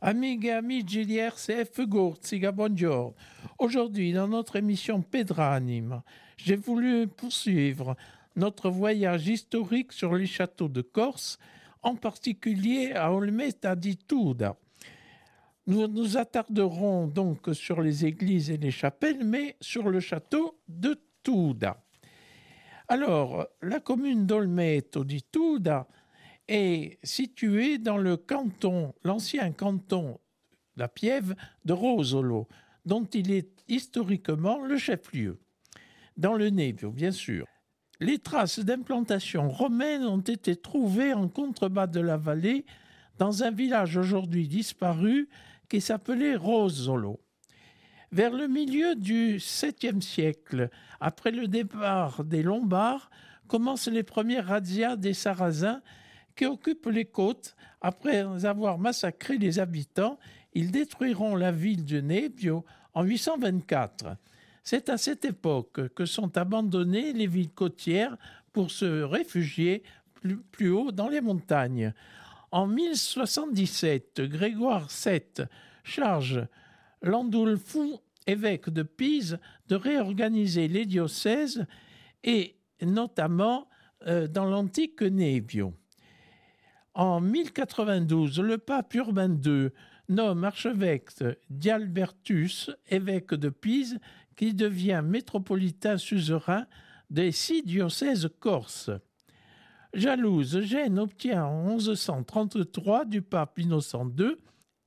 Amiga, amici di RCF Gorziga, buongiorno. Aujourd'hui, dans notre émission Pedranime, j'ai voulu poursuivre notre voyage historique sur les châteaux de Corse, en particulier à Olmeta di Tuda. Nous nous attarderons donc sur les églises et les chapelles, mais sur le château de Tuda. Alors, la commune d'Olmeto di Tuda est située dans le canton, l'ancien canton, la Piève de Rosolo, dont il est historiquement le chef-lieu, dans le Nevio, bien sûr. Les traces d'implantation romaine ont été trouvées en contrebas de la vallée, dans un village aujourd'hui disparu qui s'appelait Rosolo. Vers le milieu du 7e siècle, après le départ des Lombards, commencent les premières razzias des Sarrasins qui occupent les côtes. Après avoir massacré les habitants, ils détruiront la ville de Nebbio en 824. C'est à cette époque que sont abandonnées les villes côtières pour se réfugier plus, haut dans les montagnes. En 1077, Grégoire VII charge Landulfo, évêque de Pise, de réorganiser les diocèses et notamment euh, dans l'antique Nebbio. En 1092, le pape Urbain II nomme archevêque d'Albertus, évêque de Pise, qui devient métropolitain suzerain des six diocèses corses. Jalouse, Gênes obtient en 1133 du pape Innocent II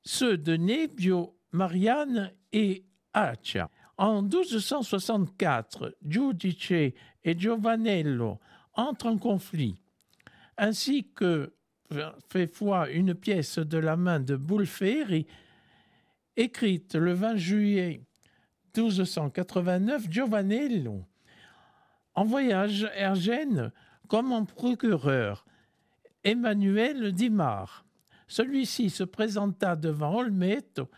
ceux de Nebbio, Marianne et Accia. En 1264, Giudice et Giovanello entrent en conflit, ainsi que fait foi une pièce de la main de Boulferi, écrite le 20 juillet 1289, Giovanello. En voyage à comme en procureur, Emmanuel Dimar. Celui-ci se présenta devant Olmeto,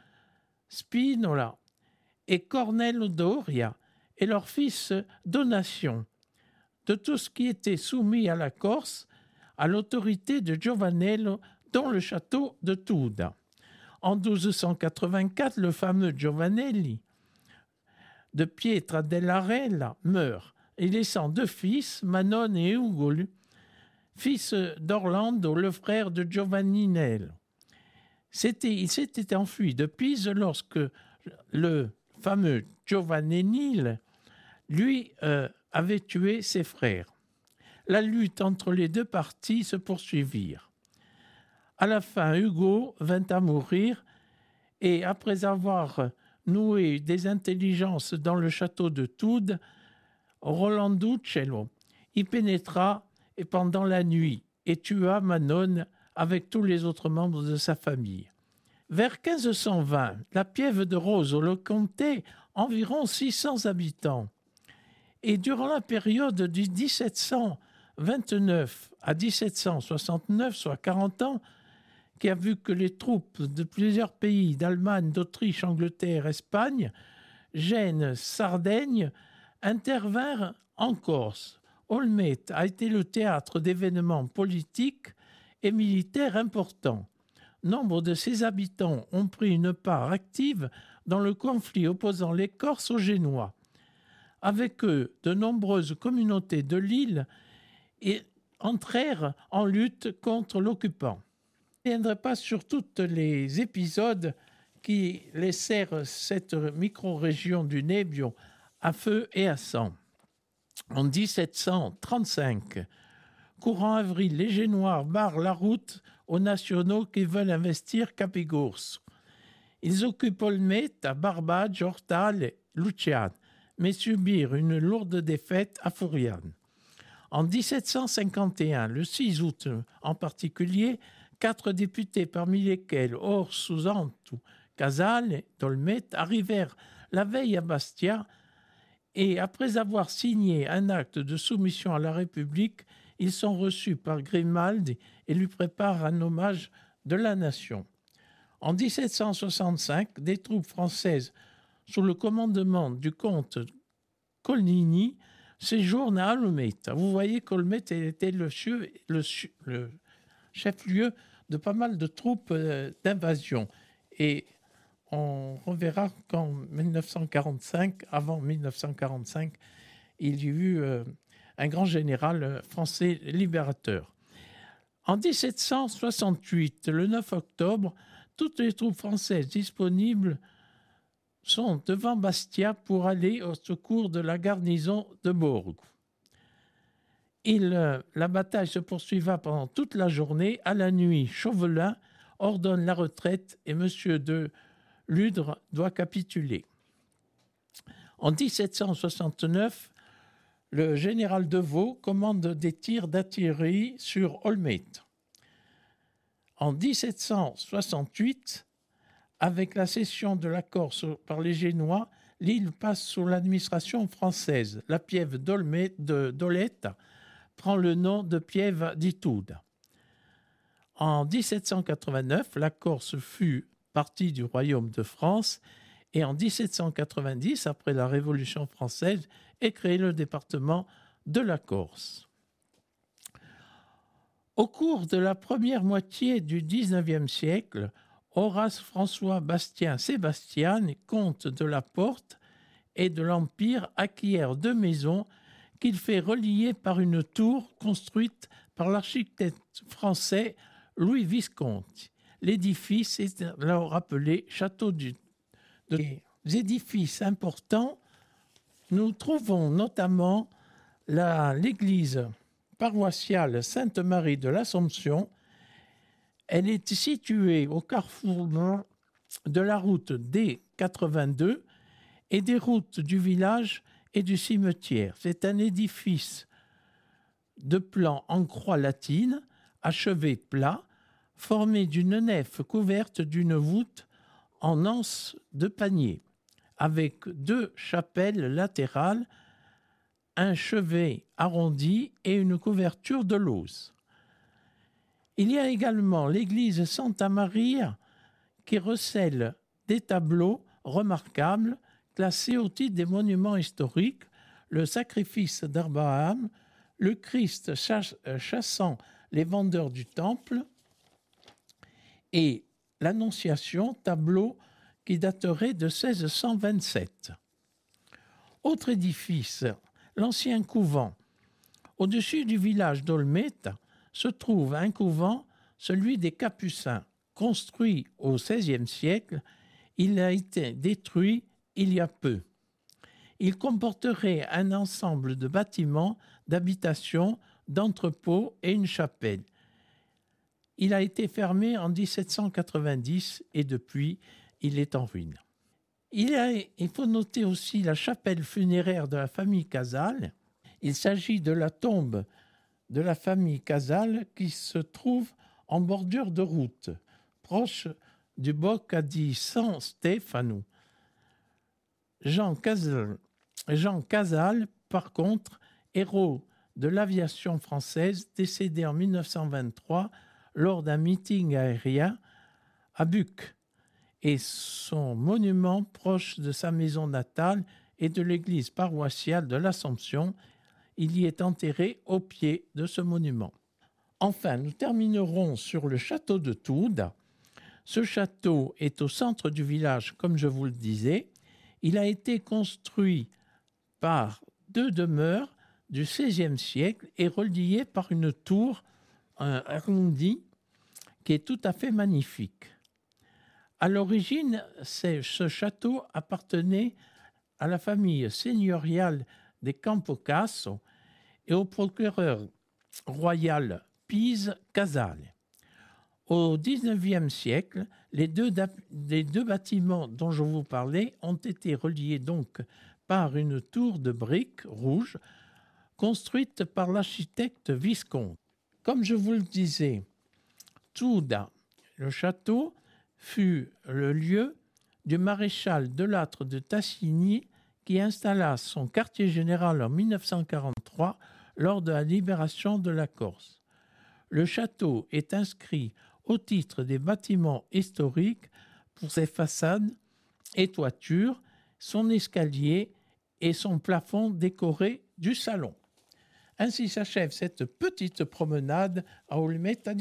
Spinola et Cornelio Doria et leur fils Donation, de tout ce qui était soumis à la Corse, à l'autorité de Giovanello dans le château de Tuda. En 1284, le fameux Giovanelli de Pietra dell'Arella meurt et laissant deux fils, Manon et Ugolo, fils d'Orlando, le frère de Giovanni Nello. il s'était enfui de Pise lorsque le fameux Giovanni lui euh, avait tué ses frères. La lutte entre les deux parties se poursuivit. À la fin, Hugo vint à mourir et après avoir noué des intelligences dans le château de Toude, Rolanducello y pénétra pendant la nuit et tua Manon avec tous les autres membres de sa famille. Vers 1520, la piève de Rose le comptait environ 600 habitants. Et durant la période du 1729 à 1769, soit 40 ans, qui a vu que les troupes de plusieurs pays, d'Allemagne, d'Autriche, Angleterre, Espagne, Gênes, Sardaigne, intervinrent en Corse. Olmet a été le théâtre d'événements politiques et militaires importants. Nombre de ses habitants ont pris une part active dans le conflit opposant les Corses aux Génois. Avec eux, de nombreuses communautés de l'île entrèrent en lutte contre l'occupant. Je ne viendrai pas sur tous les épisodes qui laissèrent cette micro-région du Nebbio à feu et à sang. En 1735, courant avril, les Génois barrent la route aux nationaux qui veulent investir Capigours. Ils occupent Olmet à Barbade, Jortal et Luciane, mais subirent une lourde défaite à Fouriane. En 1751, le 6 août en particulier, quatre députés, parmi lesquels Or, Susantu, Casale et Dolmet, arrivèrent la veille à Bastia et après avoir signé un acte de soumission à la République, ils sont reçus par Grimaldi et lui préparent un hommage de la nation. En 1765, des troupes françaises sous le commandement du comte Coligny séjournent à Alometa. Vous voyez qu'Olmeta était le, le chef-lieu de pas mal de troupes euh, d'invasion. Et on reverra qu'en 1945, avant 1945, il y eut euh, un grand général français libérateur. En 1768, le 9 octobre, toutes les troupes françaises disponibles sont devant Bastia pour aller au secours de la garnison de Bourg. Euh, la bataille se poursuiva pendant toute la journée. À la nuit, Chauvelin ordonne la retraite et M. de Ludre doit capituler. En 1769, le général Deveau commande des tirs d'artillerie sur Olmet. En 1768, avec la cession de la Corse par les Génois, l'île passe sous l'administration française. La piève d'Olette prend le nom de piève d'Itoude. En 1789, la Corse fut partie du royaume de France et en 1790, après la Révolution française, est créé le département de la Corse. Au cours de la première moitié du XIXe siècle, Horace François Bastien Sébastien, comte de la Porte et de l'Empire, acquiert deux maisons qu'il fait relier par une tour construite par l'architecte français Louis Visconti. L'édifice est alors appelé Château du. Des édifices importants, nous trouvons notamment l'église paroissiale Sainte-Marie de l'Assomption. Elle est située au carrefour de la route D82 et des routes du village et du cimetière. C'est un édifice de plan en croix latine, achevé plat, formé d'une nef couverte d'une voûte en anse de panier, avec deux chapelles latérales un chevet arrondi et une couverture de l'os. Il y a également l'église Santa Maria qui recèle des tableaux remarquables classés au titre des monuments historiques, le sacrifice d'Abraham, le Christ chassant les vendeurs du temple et l'Annonciation, tableau qui daterait de 1627. Autre édifice l'ancien couvent. Au-dessus du village d'Olmet se trouve un couvent, celui des Capucins. Construit au XVIe siècle, il a été détruit il y a peu. Il comporterait un ensemble de bâtiments, d'habitations, d'entrepôts et une chapelle. Il a été fermé en 1790 et depuis, il est en ruine. Il, faut noter aussi la chapelle funéraire de la famille Casal. Il s'agit de la tombe de la famille Casal qui se trouve en bordure de route, proche du Bocca di San Stefano. Jean Casal, par contre, héros de l'aviation française, décédé en 1923 lors d'un meeting aérien à Buc et son monument proche de sa maison natale et de l'église paroissiale de l'Assomption. Il y est enterré au pied de ce monument. Enfin, nous terminerons sur le château de Toude. Ce château est au centre du village, comme je vous le disais. Il a été construit par deux demeures du XVIe siècle et relié par une tour arrondie qui est tout à fait magnifique. À l'origine, ce château appartenait à la famille seigneuriale des Campocasso et au procureur royal Pise Casale. Au XIXe siècle, les deux, deux, bâtiments dont je vous parlais ont été reliés donc par une tour de briques rouges construite par l'architecte Visconti. Comme je vous le disais, Touda, le château, fut le lieu du maréchal de Lattre de Tassigny qui installa son quartier général en 1943 lors de la libération de la Corse. Le château est inscrit au titre des bâtiments historiques pour ses façades et toitures, son escalier et son plafond décoré du salon. Ainsi s'achève cette petite promenade à Olmeta